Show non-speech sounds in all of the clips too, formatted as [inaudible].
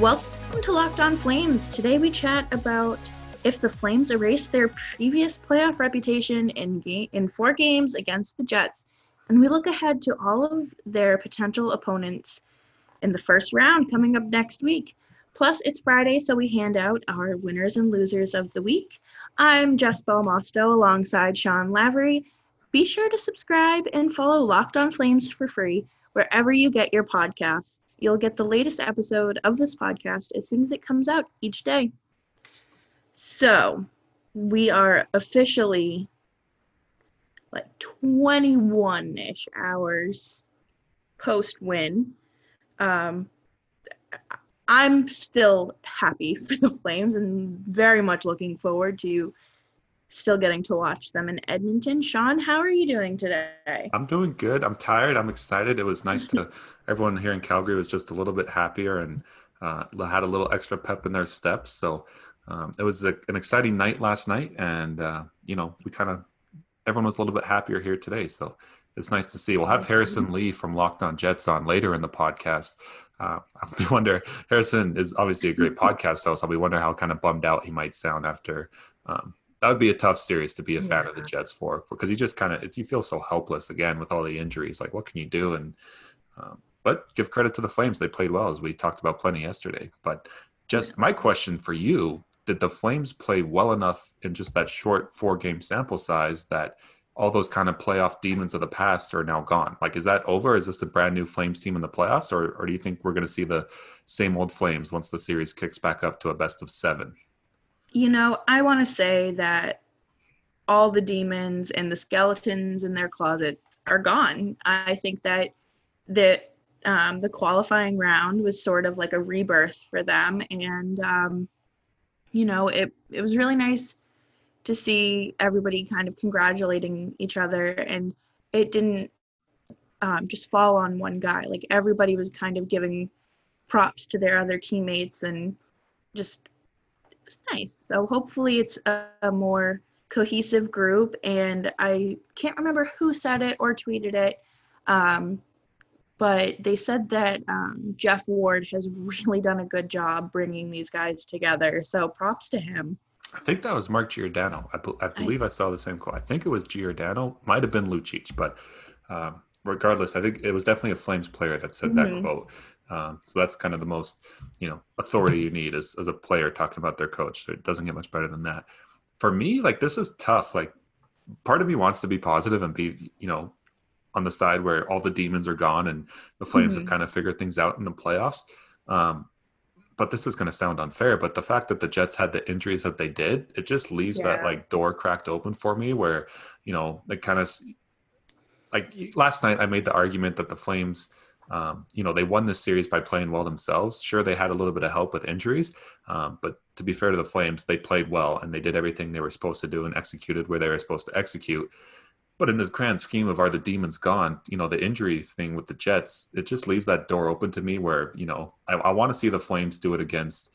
Welcome to Locked On Flames. Today we chat about if the Flames erased their previous playoff reputation in game in four games against the Jets, and we look ahead to all of their potential opponents in the first round coming up next week. Plus, it's Friday, so we hand out our winners and losers of the week. I'm Jess Belmosto alongside Sean Lavery. Be sure to subscribe and follow Locked On Flames for free wherever you get your podcasts. You'll get the latest episode of this podcast as soon as it comes out each day. So, we are officially like 21 ish hours post win. Um, I'm still happy [laughs] for the Flames and very much looking forward to still getting to watch them in Edmonton. Sean, how are you doing today? I'm doing good. I'm tired. I'm excited. It was nice to [laughs] everyone here in Calgary was just a little bit happier and uh, had a little extra pep in their steps. So um, it was a, an exciting night last night, and uh, you know we kind of everyone was a little bit happier here today. So it's nice to see. We'll have Harrison Lee from Locked On Jets on later in the podcast uh, [laughs] we wonder Harrison is obviously a great [laughs] podcast host. So we wonder how kind of bummed out he might sound after. Um, that would be a tough series to be a fan yeah. of the Jets for, because you just kind of you feel so helpless again with all the injuries. Like, what can you do? And um, but give credit to the Flames; they played well, as we talked about plenty yesterday. But just my question for you: Did the Flames play well enough in just that short four game sample size that all those kind of playoff demons of the past are now gone. Like, is that over? Is this the brand new Flames team in the playoffs, or, or do you think we're going to see the same old Flames once the series kicks back up to a best of seven? You know, I want to say that all the demons and the skeletons in their closet are gone. I think that the um, the qualifying round was sort of like a rebirth for them, and um, you know, it it was really nice to see everybody kind of congratulating each other and it didn't um, just fall on one guy like everybody was kind of giving props to their other teammates and just it's nice so hopefully it's a, a more cohesive group and i can't remember who said it or tweeted it um, but they said that um, Geoff Ward has really done a good job bringing these guys together. So props to him. I think that was Mark Giordano. I, be, I believe I, I, saw the same quote. I think it was Giordano. Might have been Lucic, but um, regardless, I think it was definitely a Flames player that said mm-hmm. that quote. Um, so that's kind of the most, you know, authority you need as, as a player talking about their coach. It doesn't get much better than that. For me, like this is tough. Like part of me wants to be positive and be, you know, on the side where all the demons are gone and the Flames mm-hmm. have kind of figured things out in the playoffs. Um, but this is going to sound unfair, but the fact that the Jets had the injuries that they did, it just leaves yeah. that like door cracked open for me where, you know, it kind of like last night I made the argument that the Flames, um, you know, they won this series by playing well themselves. Sure, they had a little bit of help with injuries, um, but to be fair to the Flames, they played well and they did everything they were supposed to do and executed where they were supposed to execute. But in this grand scheme of are the demons gone, you know, the injury thing with the Jets, it just leaves that door open to me where, you know, I, I want to see the Flames do it against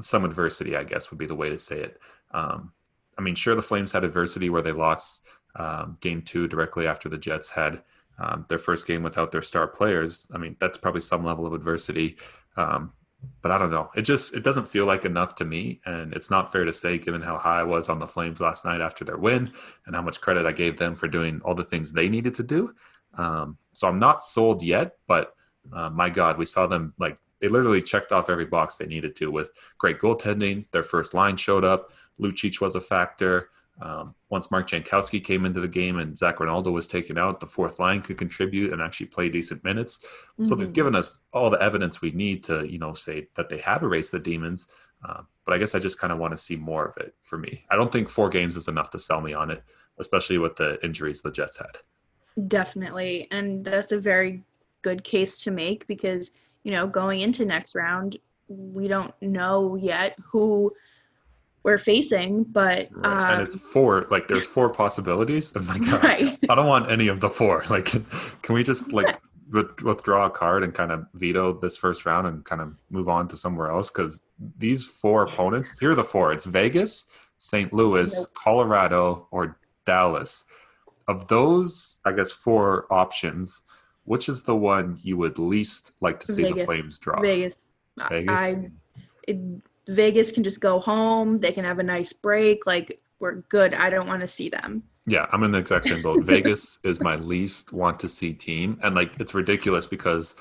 some adversity, I guess would be the way to say it. Um, I mean, sure, the Flames had adversity where they lost um, game two directly after the Jets had um, their first game without their star players. I mean, that's probably some level of adversity. Um, but I don't know. It just it doesn't feel like enough to me, and it's not fair to say given how high I was on the Flames last night after their win, and how much credit I gave them for doing all the things they needed to do. Um, so I'm not sold yet, but uh, my God, we saw them like they literally checked off every box they needed to with great goaltending. Their first line showed up. Lucic was a factor. Um, once Mark Jankowski came into the game and Zac Rinaldo was taken out, the fourth line could contribute and actually play decent minutes. Mm-hmm. So they've mm-hmm. given us all the evidence we need to, you know, say that they have erased the demons. Uh, but I guess I just kind of want to see more of it for me. I don't think four games is enough to sell me on it, especially with the injuries the Jets had. Definitely, and that's a very good case to make because you know going into next round, we don't know yet who we're facing but right. um, and it's four like there's four possibilities and like right. I, I don't want any of the four [laughs] like can we just like [laughs] withdraw a card and kind of veto this first round and kind of move on to somewhere else because these four opponents here are the four it's vegas st louis nope. colorado or dallas of those i guess four options which is the one you would least like to see vegas. the flames draw vegas Vegas. I, it, Vegas can just go home. They can have a nice break. Like we're good. I don't want to see them. Yeah, I'm in the exact same boat. [laughs] Vegas is my least want to see team, and like it's ridiculous because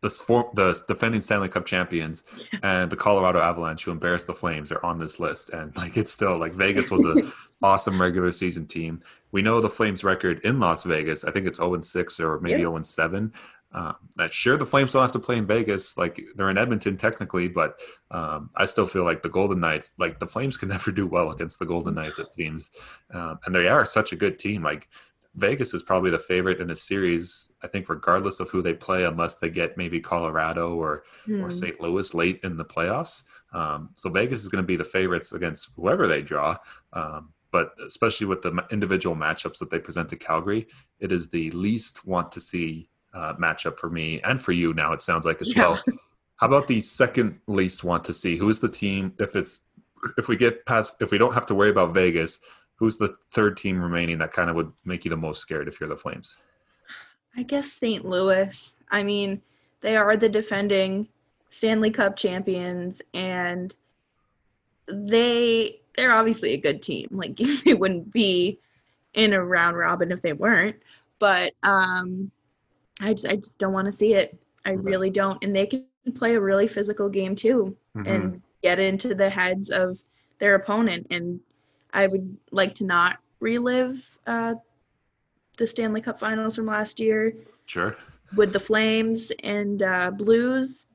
the the defending Stanley Cup champions and the Colorado Avalanche, who embarrassed the Flames, are on this list, and like it's still like Vegas was a [laughs] awesome regular season team. We know the Flames record in Las Vegas. I think it's 0 6 or maybe yeah. 0 7. Uh, sure, the Flames don't have to play in Vegas. Like they're in Edmonton technically, but um, I still feel like the Golden Knights, like the Flames, [laughs] can never do well against the Golden Knights. It seems, uh, and they are such a good team. Like Vegas is probably the favorite in a series. I think, regardless of who they play, unless they get maybe Colorado or hmm. or St. Louis late in the playoffs. Um, so Vegas is going to be the favorites against whoever they draw. Um, but especially with the individual matchups that they present to Calgary, it is the least want to see uh, matchup for me and for you now. It sounds like as yeah. well. How about the second least want to see? Who is the team? If it's if we get past, if we don't have to worry about Vegas, who's the third team remaining that kind of would make you the most scared if you're the Flames? I guess St. Louis. I mean, they are the defending Stanley Cup champions, and they they're obviously a good team. Like [laughs] they wouldn't be in a round robin if they weren't. But um, I just I just don't want to see it. I really don't. And they can play a really physical game too mm-hmm. and get into the heads of their opponent. And I would like to not relive uh, the Stanley Cup Finals from last year. Sure. With the Flames and uh, Blues,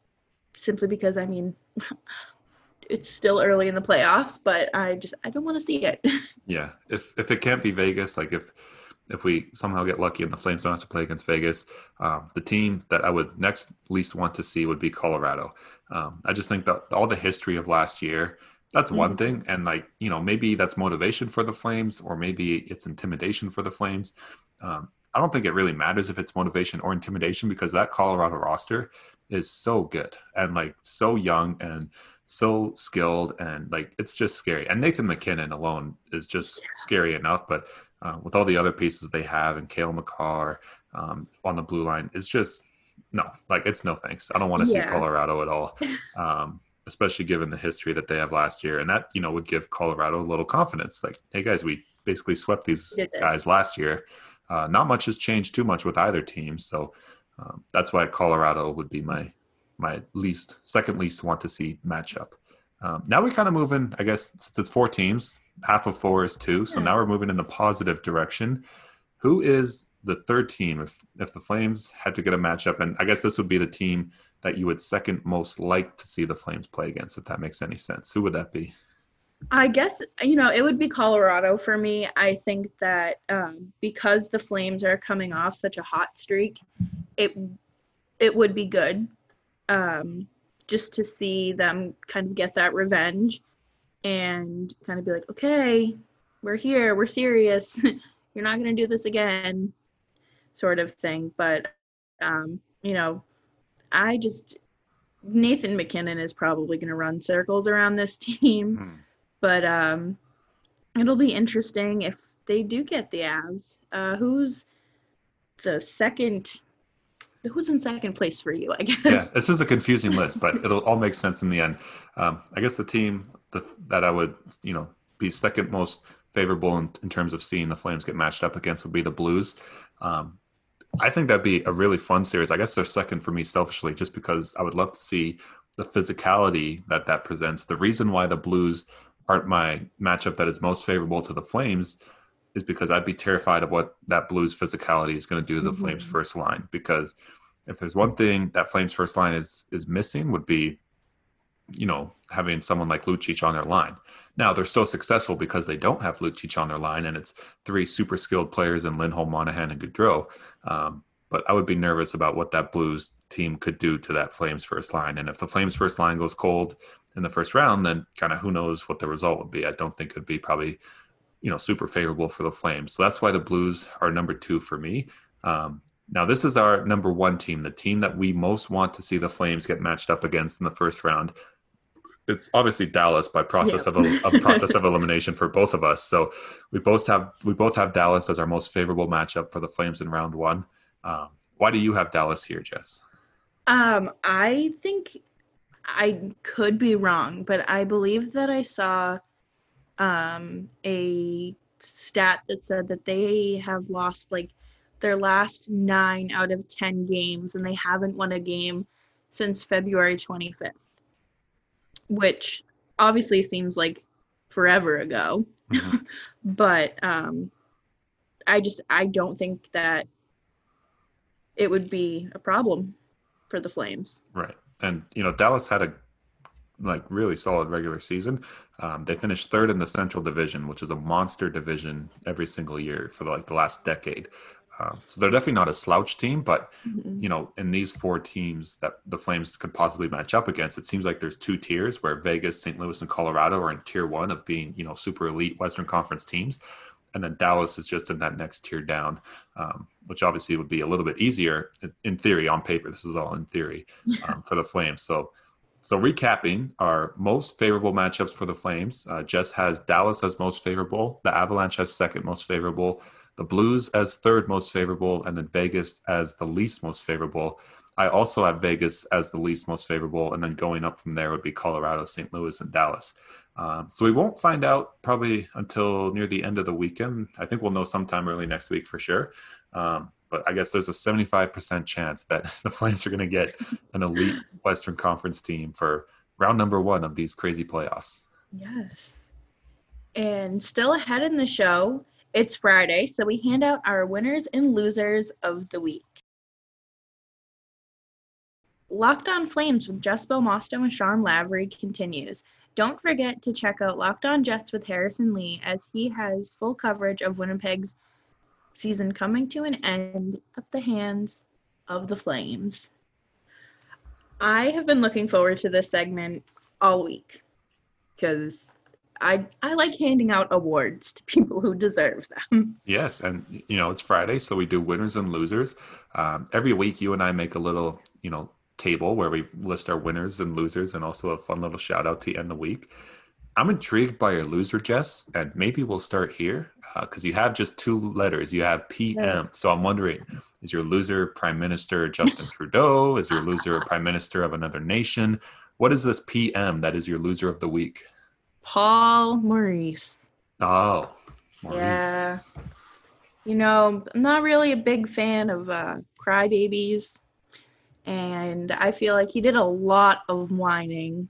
simply because I mean, [laughs] it's still early in the playoffs, but I just I don't want to see it. [laughs] yeah, if if it can't be Vegas, like if if we somehow get lucky and the Flames don't have to play against Vegas, um, the team that I would next least want to see would be Colorado. Um, I just think that all the history of last year, that's mm-hmm. one thing. And like, you know, maybe that's motivation for the Flames or maybe it's intimidation for the Flames. Um, I don't think it really matters if it's motivation or intimidation because that Colorado roster is so good and like so young and so skilled and like it's just scary. And Nathan MacKinnon alone is just scary enough, but uh, with all the other pieces they have and Cale Makar um, on the blue line, it's just no, like it's no thanks. I don't want to yeah. see Colorado at all, [laughs] um, especially given the history that they have last year, and that you know would give Colorado a little confidence. Like, hey guys, we basically swept these guys last year. Uh, not much has changed too much with either team, so um, that's why Colorado would be my my least second least want to see matchup. Um, now we kind of moving, I guess, since it's four teams, half of four is two. So now we're moving in the positive direction. Who is the third team if if the Flames had to get a matchup? And I guess this would be the team that you would second most like to see the Flames play against, if that makes any sense. Who would that be? I guess you know it would be Colorado for me. I think that um, because the Flames are coming off such a hot streak, it it would be good. Um, just to see them kind of get that revenge and kind of be like, okay, we're here, we're serious, [laughs] you're not going to do this again, sort of thing. But, um, you know, I just, Nathan MacKinnon is probably going to run circles around this [laughs] team. Hmm. But um, it'll be interesting if they do get the Avs. Uh, who's the second who's in second place for you? I [laughs] guess. Yeah, this is a confusing list, but it'll all make sense in the end. Um, I guess the team that, that I would, you know, be second most favorable in, in, terms of seeing the Flames get matched up against would be the Blues. Um, I think that'd be a really fun series. I guess they're second for me selfishly, just because I would love to see the physicality that that presents. The reason why the Blues aren't my matchup that is most favorable to the Flames is because I'd be terrified of what that Blues physicality is going to do to the mm-hmm. Flames first line. Because if there's one thing that Flames first line is is missing, would be, you know, having someone like Lucic on their line. Now they're so successful because they don't have Lucic on their line, and it's three super skilled players in Lindholm, Monahan, and Gaudreau. Um, but I would be nervous about what that Blues team could do to that Flames first line. And if the Flames first line goes cold in the first round, then kind of who knows what the result would be. I don't think it'd be probably you know super favorable for the Flames. So that's why the Blues are number two for me. Um, now this is our number one team, the team that we most want to see the Flames get matched up against in the first round. It's obviously Dallas by process of, a, process of [laughs] elimination for both of us. So we both have we both have Dallas as our most favorable matchup for the Flames in round one. Um, why do you have Dallas here, Jess? Um, I think I could be wrong, but I believe that I saw um, a stat that said that they have lost like their last nine out of 10 games and they haven't won a game since February 25th, which obviously seems like forever ago. Mm-hmm. [laughs] but um, I just, I don't think that it would be a problem for the Flames. Right. And, you know, Dallas had a like really solid regular season. Um, they finished third in the Central Division, which is a monster division every single year for like the last decade. Um, so they're definitely not a slouch team, but mm-hmm. you know, in these four teams that the Flames could possibly match up against, it seems like there's two tiers where Vegas, St. Louis, and Colorado are in tier one of being you know super elite Western Conference teams, and then Dallas is just in that next tier down, um, which obviously would be a little bit easier in theory on paper. This is all in theory [laughs] um, for the Flames. So so recapping our most favorable matchups for the Flames, uh, Jess has Dallas as most favorable, the Avalanche has second most favorable, the Blues as third most favorable, and then Vegas as the least most favorable. I also have Vegas as the least most favorable, and then going up from there would be Colorado, St. Louis, and Dallas. Um, so we won't find out probably until near the end of the weekend. I think we'll know sometime early next week for sure. Um, but I guess there's a 75% chance that [laughs] the Flames are going to get an elite Western Conference team for round number one of these crazy playoffs. Yes. And still ahead in the show, it's Friday, so we hand out our winners and losers of the week. Locked on Flames with Jess Belmosto and Sean Lavery continues. Don't forget to check out Locked on Jets with Harrison Lee as he has full coverage of Winnipeg's season coming to an end at the hands of the Flames. I have been looking forward to this segment all week because I I like handing out awards to people who deserve them. Yes, and you know it's Friday, so we do winners and losers. Um, every week, you and I make a little you know table where we list our winners and losers, and also a fun little shout out to end the week. I'm intrigued by your loser, Jess, and maybe we'll start here because uh, you have just two letters. You have PM. Yes. So I'm wondering, is your loser Prime Minister Justin [laughs] Trudeau? Is your loser Prime Minister of another nation? What is this PM that is your loser of the week? Paul Maurice. Oh, Maurice. yeah. You know, I'm not really a big fan of uh, crybabies, and I feel like he did a lot of whining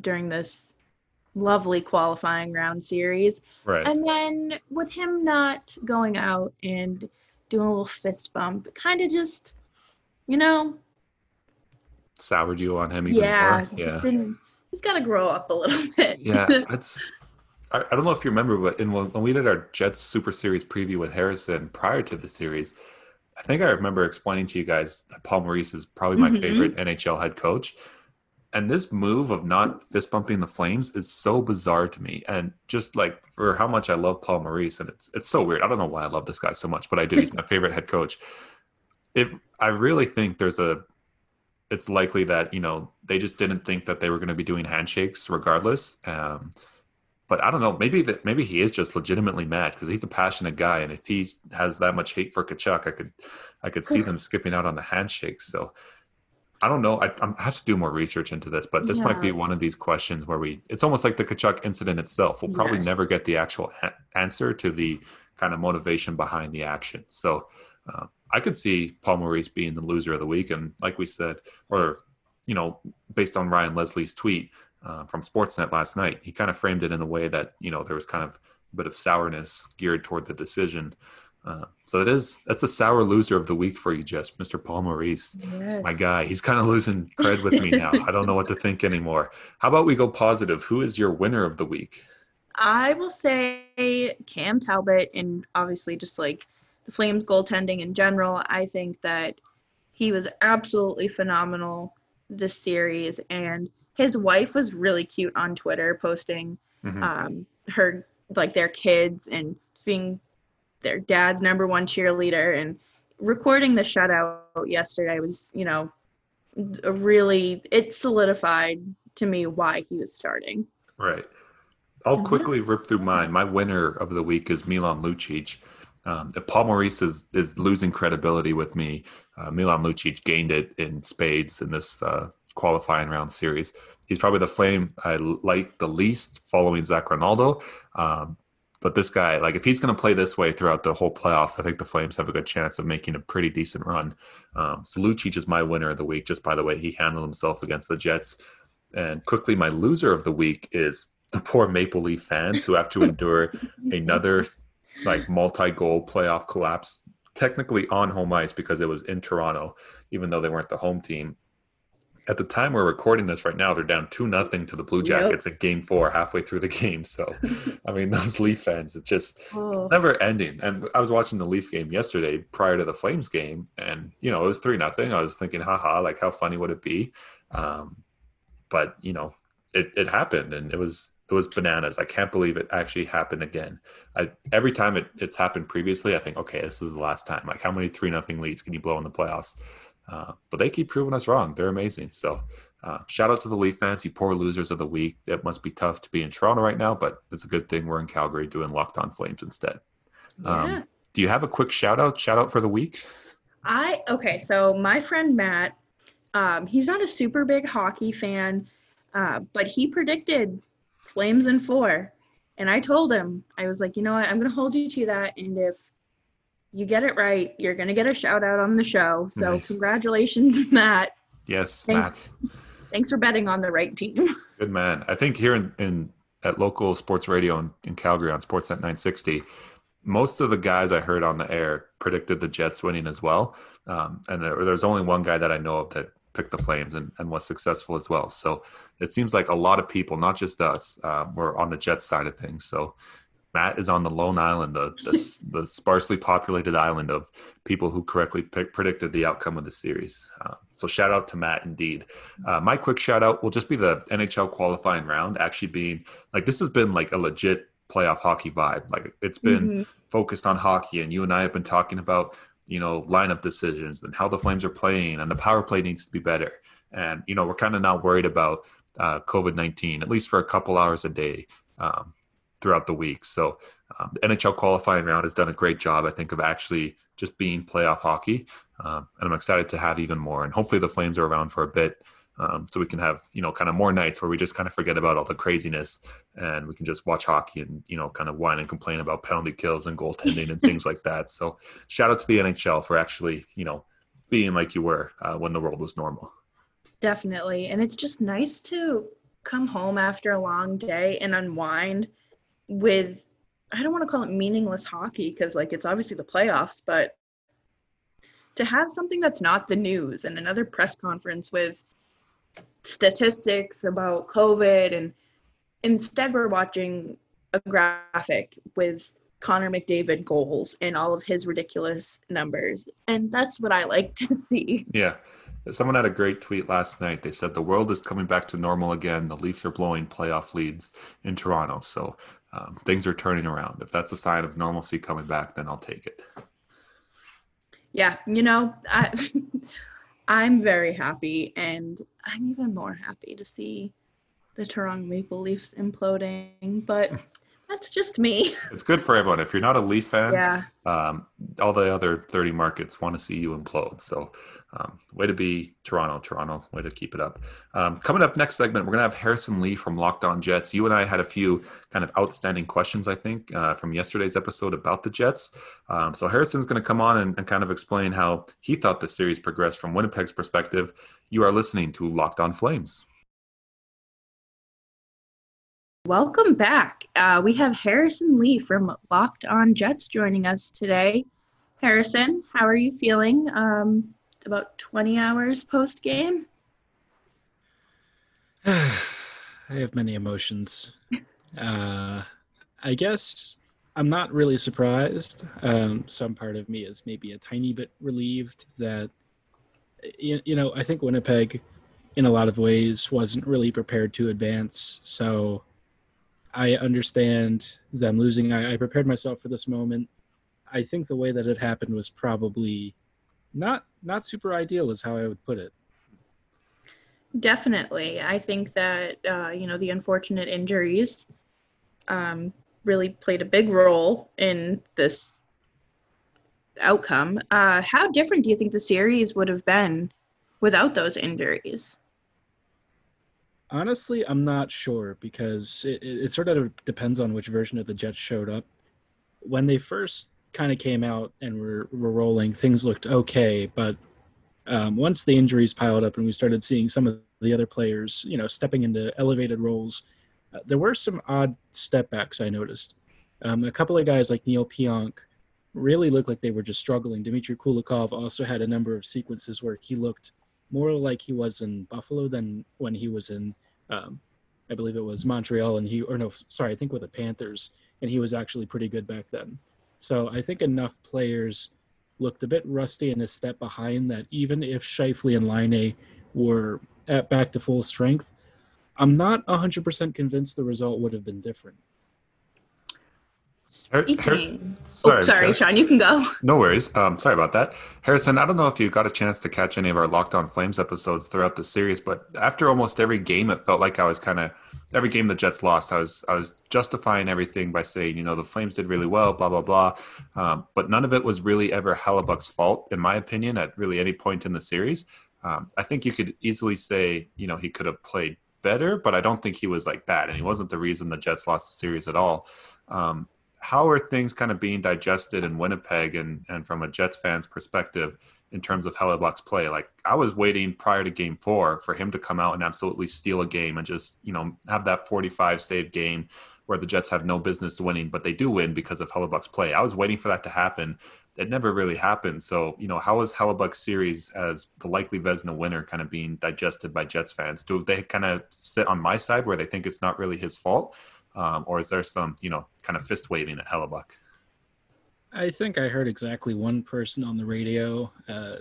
during this lovely qualifying round series. Right. And then with him not going out and doing a little fist bump, kind of just, you know, soured you on him even yeah, more. Yeah. Didn't, he's got to grow up a little [laughs] bit. yeah, [laughs] that's. I, I don't know if you remember, but in when, we did our Jets Super Series preview with Harrison prior to the series, I think I remember explaining to you guys that Paul Maurice is probably my mm-hmm. favorite NHL head coach and this move of not fist bumping the flames is so bizarre to me and just like for how much i love paul maurice and it's it's so weird i don't know why i love this guy so much but i do he's my favorite head coach if i really think there's a it's likely that you know they just didn't think that they were going to be doing handshakes regardless um, but i don't know maybe that maybe he is just legitimately mad because he's a passionate guy and if he has that much hate for Tkachuk, i could i could see them skipping out on the handshakes so I don't know. I, I, have to do more research into this, but this yeah. might be one of these questions where we, it's almost like the Tkachuk incident itself. We'll probably yes. never get the actual answer to the kind of motivation behind the action. So uh, I could see Paul Maurice being the loser of the week. And like we said, or, you know, based on Ryan Leslie's tweet uh, from Sportsnet last night, he kind of framed it in a way that, you know, there was kind of a bit of sourness geared toward the decision. Uh, so it is that's a sour loser of the week for you, Jess, Mr. Paul Maurice, yes. my guy. He's kind of losing cred with me now. I don't know what to think anymore. How about we go positive? Who is your winner of the week? I will say Cam Talbot, and obviously just like the Flames goaltending in general. I think that he was absolutely phenomenal this series, and his wife was really cute on Twitter, posting mm-hmm. um, her like their kids and just being their dad's number one cheerleader and recording the shutout yesterday was you know really it solidified to me why he was starting right i'll mm-hmm. quickly rip through mine my winner of the week is milan lucic um, if paul maurice is, is losing credibility with me uh, milan lucic gained it in spades in this uh, qualifying round series. He's probably the flame I like the least following Zach Rinaldo. Um, but this guy, like, if he's going to play this way throughout the whole playoffs, I think the Flames have a good chance of making a pretty decent run. Um, so Lucic is my winner of the week, just by the way he handled himself against the Jets. And quickly, my loser of the week is the poor Maple Leaf fans who have to endure [laughs] another like multi-goal playoff collapse, technically on home ice because it was in Toronto, even though they weren't the home team at the time we're recording this right now, they're down two nothing to the Blue Jackets yep. at Game Four, halfway through the [laughs] game. So, I mean, those Leaf fans, it's just oh. never ending. And I was watching the Leaf game yesterday prior to the Flames game, and you know it was three nothing. I was thinking, haha, like how funny would it be? Um, but you know, it it happened, and it was it was bananas. I can't believe it actually happened again. I, every time it, it's happened previously, I think, okay, this is the last time. Like, how many three nothing leads can you blow in the playoffs? Uh, but they keep proving us wrong. They're amazing. So uh, shout out to the Leaf fans, you poor losers of the week. It must be tough to be in Toronto right now, but it's a good thing we're in Calgary doing Locked On Flames instead. Um, yeah. do you have a quick shout out? Shout out for the week. I okay. So my friend Matt, um, he's not a super big hockey fan, uh, but he predicted Flames in four, and I told him I was like, you know what, I'm gonna hold you to that, and if you get it right, you're going to get a shout out on the show. So nice. congratulations, [laughs] Matt. Yes, thanks, Matt. Thanks for betting on the right team. [laughs] Good man. I think here in, in at local sports radio in, in Calgary on Sportsnet 960, most of the guys I heard on the air predicted the Jets winning as well. Um, and there, there's only one guy that I know of that picked the Flames and, and was successful as well. So it seems like a lot of people, not just us, uh, were on the Jets side of things. So Matt is on the lone island, the, the, [laughs] the sparsely populated island of people who correctly pick, predicted the outcome of the series. Uh, so shout out to Matt indeed. Uh, my quick shout out will just be the NHL qualifying round actually being like this has been like a legit playoff hockey vibe. Like it's been mm-hmm. focused on hockey, and you and I have been talking about you know lineup decisions and how the Flames are playing, and the power play needs to be better. And you know we're kind of now worried about uh, COVID nineteen at least for a couple hours a day. Um, throughout the week. So um, the NHL qualifying round has done a great job, I think, of actually just being playoff hockey. Um, and I'm excited to have even more. And hopefully the Flames are around for a bit. Um, so we can have you know kind of more nights where we just kind of forget about all the craziness and we can just watch hockey and you know kind of whine and complain about penalty kills and goaltending and things like that. So shout out to the NHL for actually you know being like you were uh, when the world was normal. Definitely, and it's just nice to come home after a long day and unwind with I don't want to call it meaningless hockey because like it's obviously the playoffs, but to have something that's not the news and another press conference with statistics about COVID and instead we're watching a graphic with Connor McDavid goals and all of his ridiculous numbers. And that's what I like to [laughs] see. Yeah. Someone had a great tweet last night. They said the world is coming back to normal again. The Leafs are blowing playoff leads in Toronto. So um, things are turning around. If that's a sign of normalcy coming back, then I'll take it. Yeah, you know, I [laughs] I'm very happy, and I'm even more happy to see the Toronto Maple Leafs imploding. But [laughs] that's just me. [laughs] It's good for everyone. If you're not a Leaf fan, yeah. Um, all the other 30 markets want to see you implode. So um, way to be Toronto, Toronto. Way to keep it up. Um, coming up next segment, we're gonna have Harrison Lee from Locked On Jets. You and I had a few kind of outstanding questions, I think, uh, from yesterday's episode about the Jets. Um, so Harrison's gonna come on and, and kind of explain how he thought the series progressed from Winnipeg's perspective. You are listening to Locked On Flames. Welcome back. Uh, we have Harrison Lee from Locked On Jets joining us today. Harrison, how are you feeling? Um, about 20 hours post game? [sighs] I have many emotions. Uh, I guess I'm not really surprised. Um, some part of me is maybe a tiny bit relieved that, you, you know, I think Winnipeg, in a lot of ways, wasn't really prepared to advance. So I understand them losing. I, I prepared myself for this moment. I think the way that it happened was probably not not super ideal is how I would put it. Definitely, I think that uh, you know the unfortunate injuries um, really played a big role in this outcome. Uh, how different do you think the series would have been without those injuries? Honestly, I'm not sure because it, it, sort of depends on which version of the Jets showed up. When they first kind of came out and were, were rolling, things looked okay. But um, once the injuries piled up and we started seeing some of the other players, you know, stepping into elevated roles, uh, there were some odd step backs I noticed. Um, a couple of guys like Neal Pionk really looked like they were just struggling. Dmitry Kulikov also had a number of sequences where he looked more like he was in Buffalo than when he was in, um, I believe it was Montreal, and he or no, sorry, I think with the Panthers, and he was actually pretty good back then. So I think enough players looked a bit rusty and a step behind that even if Scheifele and Laine were at back to full strength, I'm not 100% convinced the result would have been different. Speaking. sorry, oh, sorry, Sean, you can go. [laughs] No worries. Um, sorry about that. Harrison, I don't know if you got a chance to catch any of our Locked On Flames episodes throughout the series, but after almost every game, it felt like I was kind of every game the Jets lost, I was I was justifying everything by saying, you know, the Flames did really well, blah blah blah. Um, but none of it was really ever Hellebuyck's fault, in my opinion, at really any point in the series. Um, I think you could easily say, you know, he could have played better, but I don't think he was like bad, and he wasn't the reason the Jets lost the series at all. Um, how are things kind of being digested in Winnipeg and, and from a Jets fan's perspective in terms of Hellebuyck's play? Like I was waiting prior to game four for him to come out and absolutely steal a game and just, you know, have that 45 save game where the Jets have no business winning, but they do win because of Hellebuyck's play. I was waiting for that to happen. It never really happened. So, you know, how is Hellebuyck's series as the likely Vezina winner kind of being digested by Jets fans? Do they kind of sit on my side where they think it's not really his fault? Um, or is there some you know kind of fist waving at Hellebuyck? I think I heard exactly one person on the radio uh,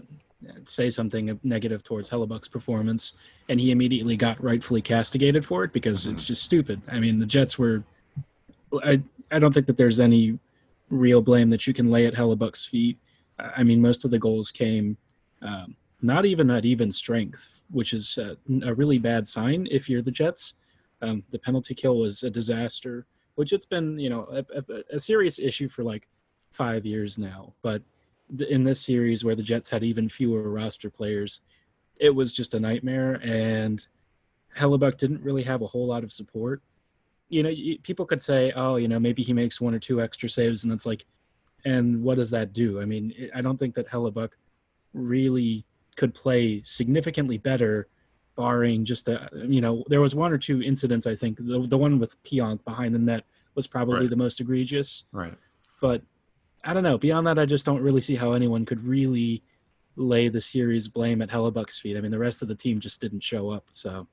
say something negative towards Hellebuyck's performance, and he immediately got rightfully castigated for it because mm-hmm. it's just stupid. I mean, the Jets were. I I don't think that there's any real blame that you can lay at Hellebuyck's feet. I mean, most of the goals came um, not even at even strength, which is a, a really bad sign if you're the Jets. Um, the penalty kill was a disaster, which it's been, you know, a, a, a serious issue for like five years now. But in this series, where the Jets had even fewer roster players, it was just a nightmare. And Hellebuyck didn't really have a whole lot of support. You know, people could say, oh, you know, maybe he makes one or two extra saves, and it's like, and what does that do? I mean, I don't think that Hellebuyck really could play significantly better barring just a you know there was one or two incidents i think the, the one with Pionk behind the net was probably right. the most egregious. Right. But i don't know beyond that i just don't really see how anyone could really lay the series blame at Hellebuyck's feet. I mean the rest of the team just didn't show up so.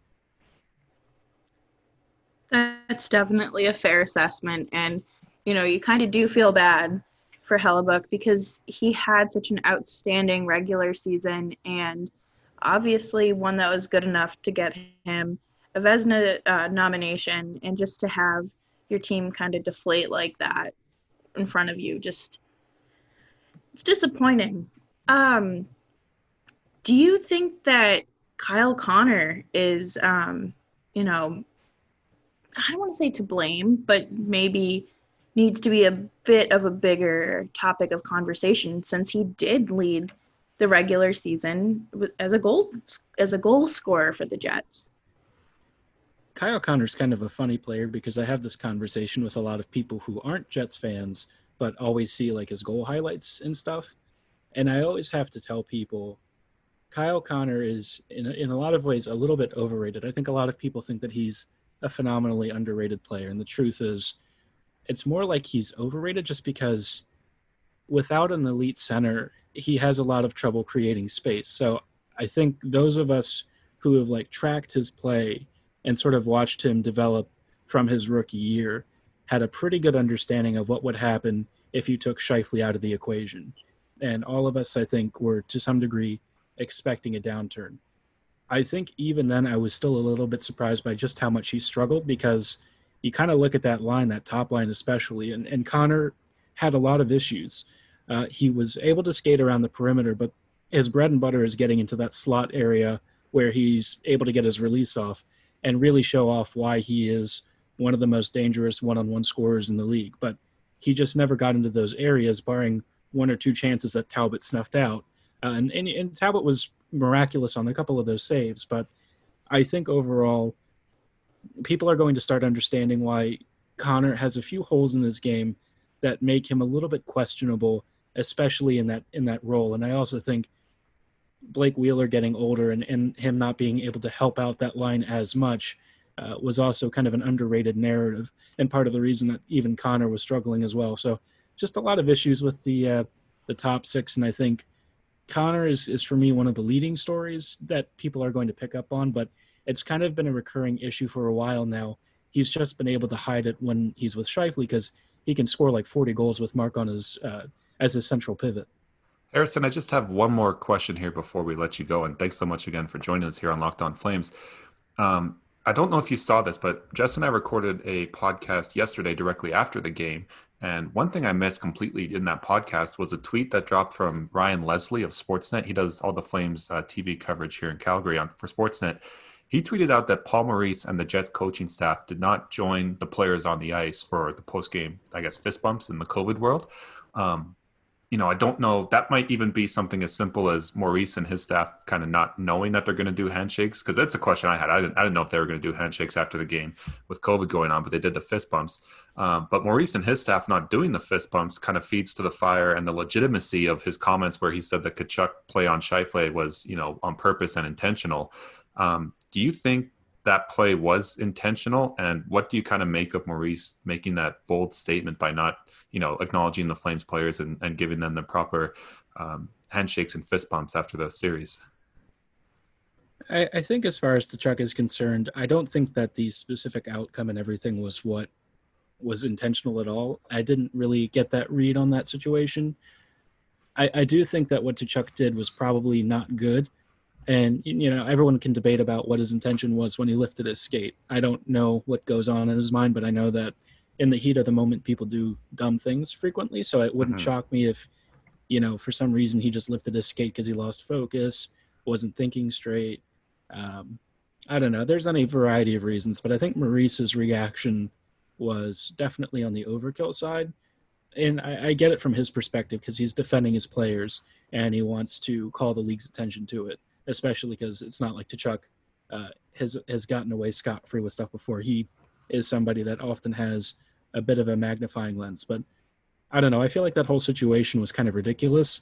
That's definitely a fair assessment and you know you kind of do feel bad for Hellebuyck because he had such an outstanding regular season and obviously one that was good enough to get him a Vezina uh, nomination, and just to have your team kind of deflate like that in front of you, just it's disappointing. Um, do you think that Kyle Connor is, um, you know, I don't want to say to blame, but maybe needs to be a bit of a bigger topic of conversation since he did lead the regular season as a goal as a goal scorer for the Jets. Kyle Connor's kind of a funny player because I have this conversation with a lot of people who aren't Jets fans but always see like his goal highlights and stuff. And I always have to tell people Kyle Connor is in in a lot of ways a little bit overrated. I think a lot of people think that he's a phenomenally underrated player and the truth is it's more like he's overrated just because without an elite center, he has a lot of trouble creating space. So I think those of us who have like tracked his play and sort of watched him develop from his rookie year had a pretty good understanding of what would happen if you took Scheifele out of the equation. And all of us, I think, were to some degree expecting a downturn. I think even then I was still a little bit surprised by just how much he struggled because you kind of look at that line, that top line especially, and, and Connor had a lot of issues. Uh, he was able to skate around the perimeter, but his bread and butter is getting into that slot area where he's able to get his release off and really show off why he is one of the most dangerous one-on-one scorers in the league. But he just never got into those areas, barring one or two chances that Talbot snuffed out. Uh, and, and, and Talbot was miraculous on a couple of those saves, but I think overall people are going to start understanding why Connor has a few holes in his game that make him a little bit questionable, especially in that in that role. And I also think Blake Wheeler getting older and, and him not being able to help out that line as much uh, was also kind of an underrated narrative and part of the reason that even Connor was struggling as well. So just a lot of issues with the uh, the top six, and I think Connor is is for me one of the leading stories that people are going to pick up on, but it's kind of been a recurring issue for a while now. He's just been able to hide it when he's with Scheifele because he can score like 40 goals with Mark on his uh, as his central pivot. Harrison, I just have one more question here before we let you go, and thanks so much again for joining us here on Locked On Flames. Um, I don't know if you saw this, but Jess and I recorded a podcast yesterday directly after the game. And one thing I missed completely in that podcast was a tweet that dropped from Ryan Leslie of Sportsnet. He does all the Flames uh, TV coverage here in Calgary on for Sportsnet. He tweeted out that Paul Maurice and the Jets coaching staff did not join the players on the ice for the post game, I guess, fist bumps in the COVID world. Um, you know, I don't know. That might even be something as simple as Maurice and his staff kind of not knowing that they're going to do handshakes. Because that's a question I had. I didn't, I didn't know if they were going to do handshakes after the game with COVID going on, but they did the fist bumps. Um, but Maurice and his staff not doing the fist bumps kind of feeds to the fire and the legitimacy of his comments where he said that Tkachuk play on Scheifele was, you know, on purpose and intentional. Um, do you think that play was intentional? And what do you kind of make of Maurice making that bold statement by not you know, acknowledging the Flames players and, and giving them the proper um, handshakes and fist bumps after the series. I, I, think as far as the truck is concerned, I don't think that the specific outcome and everything was what was intentional at all. I didn't really get that read on that situation. I, I do think that what Tkachuk did was probably not good. And, you know, everyone can debate about what his intention was when he lifted his skate. I don't know what goes on in his mind, but I know that in the heat of the moment, people do dumb things frequently. So it wouldn't mm-hmm. shock me if, you know, for some reason he just lifted his skate because he lost focus, wasn't thinking straight. Um, I don't know. There's any variety of reasons, but I think Maurice's reaction was definitely on the overkill side. And I, I get it from his perspective because he's defending his players and he wants to call the league's attention to it, especially because it's not like Tkachuk uh, has has gotten away scot free with stuff before. He is somebody that often has a bit of a magnifying lens. But I don't know. I feel like that whole situation was kind of ridiculous.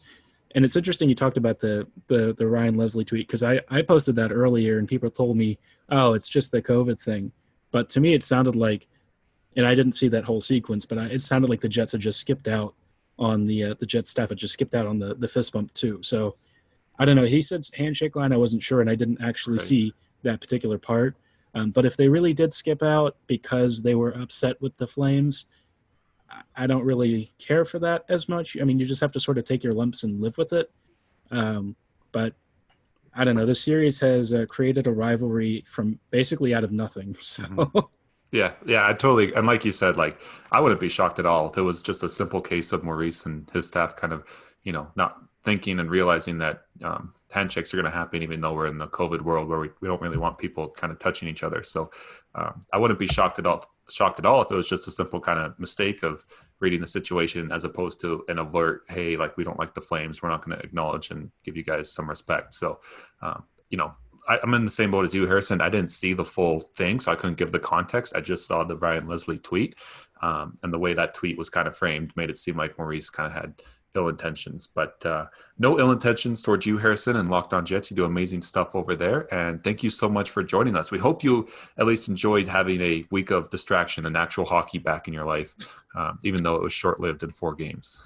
And it's interesting you talked about the the, the Ryan Leslie tweet because I, I posted that earlier and people told me, oh, it's just the COVID thing. But to me, it sounded like, and I didn't see that whole sequence, but I, it sounded like the Jets had just skipped out on the uh, the Jets staff had just skipped out on the the fist bump too. So I don't know. He said handshake line. I wasn't sure, and I didn't actually right. see that particular part. Um, but if they really did skip out because they were upset with the Flames, I don't really care for that as much. I mean, you just have to sort of take your lumps and live with it. Um, but I don't know. This series has uh, created a rivalry from basically out of nothing. [laughs] So. Mm-hmm. Yeah, yeah, I totally. And like you said, like I wouldn't be shocked at all if it was just a simple case of Maurice and his staff kind of, you know, not thinking and realizing that um, handshakes are going to happen, even though we're in the COVID world where we, we don't really want people kind of touching each other. So um, I wouldn't be shocked at all shocked at all if it was just a simple kind of mistake of reading the situation as opposed to an alert, hey, like we don't like the flames, we're not going to acknowledge and give you guys some respect. So, um, you know, I, am in the same boat as you, Harrison. I didn't see the full thing, so I couldn't give the context. I just saw the Ryan Leslie tweet, um, and the way that tweet was kind of framed made it seem like Maurice kind of had ill intentions, but uh, no ill intentions towards you, Harrison, and Locked On Jets. You do amazing stuff over there, and thank you so much for joining us. We hope you at least enjoyed having a week of distraction and actual hockey back in your life, um, even though it was short lived in four games.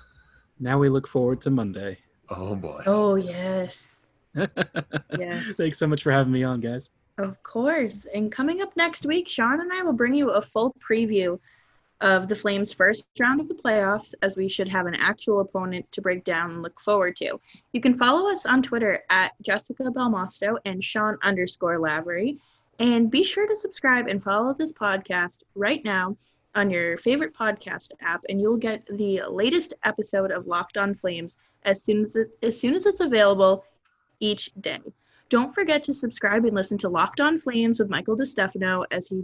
Now we look forward to Monday. Oh boy. Oh yes. [laughs] yes. Thanks so much for having me on, guys. Of course. And coming up next week, Sean and I will bring you a full preview of the Flames' first round of the playoffs, as we should have an actual opponent to break down and look forward to. You can follow us on Twitter at Jessica Belmosto and Sean underscore Lavery. And be sure to subscribe and follow this podcast right now on your favorite podcast app, and you'll get the latest episode of Locked On Flames as soon as it, as soon as it's available each day. Don't forget to subscribe and listen to Locked On Flames with Michael DeStefano as he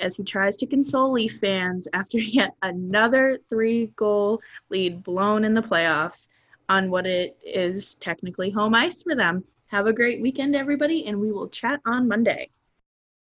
as he tries to console Leaf fans after yet another three goal lead blown in the playoffs on what it is technically home ice for them. Have a great weekend, everybody, and we will chat on Monday.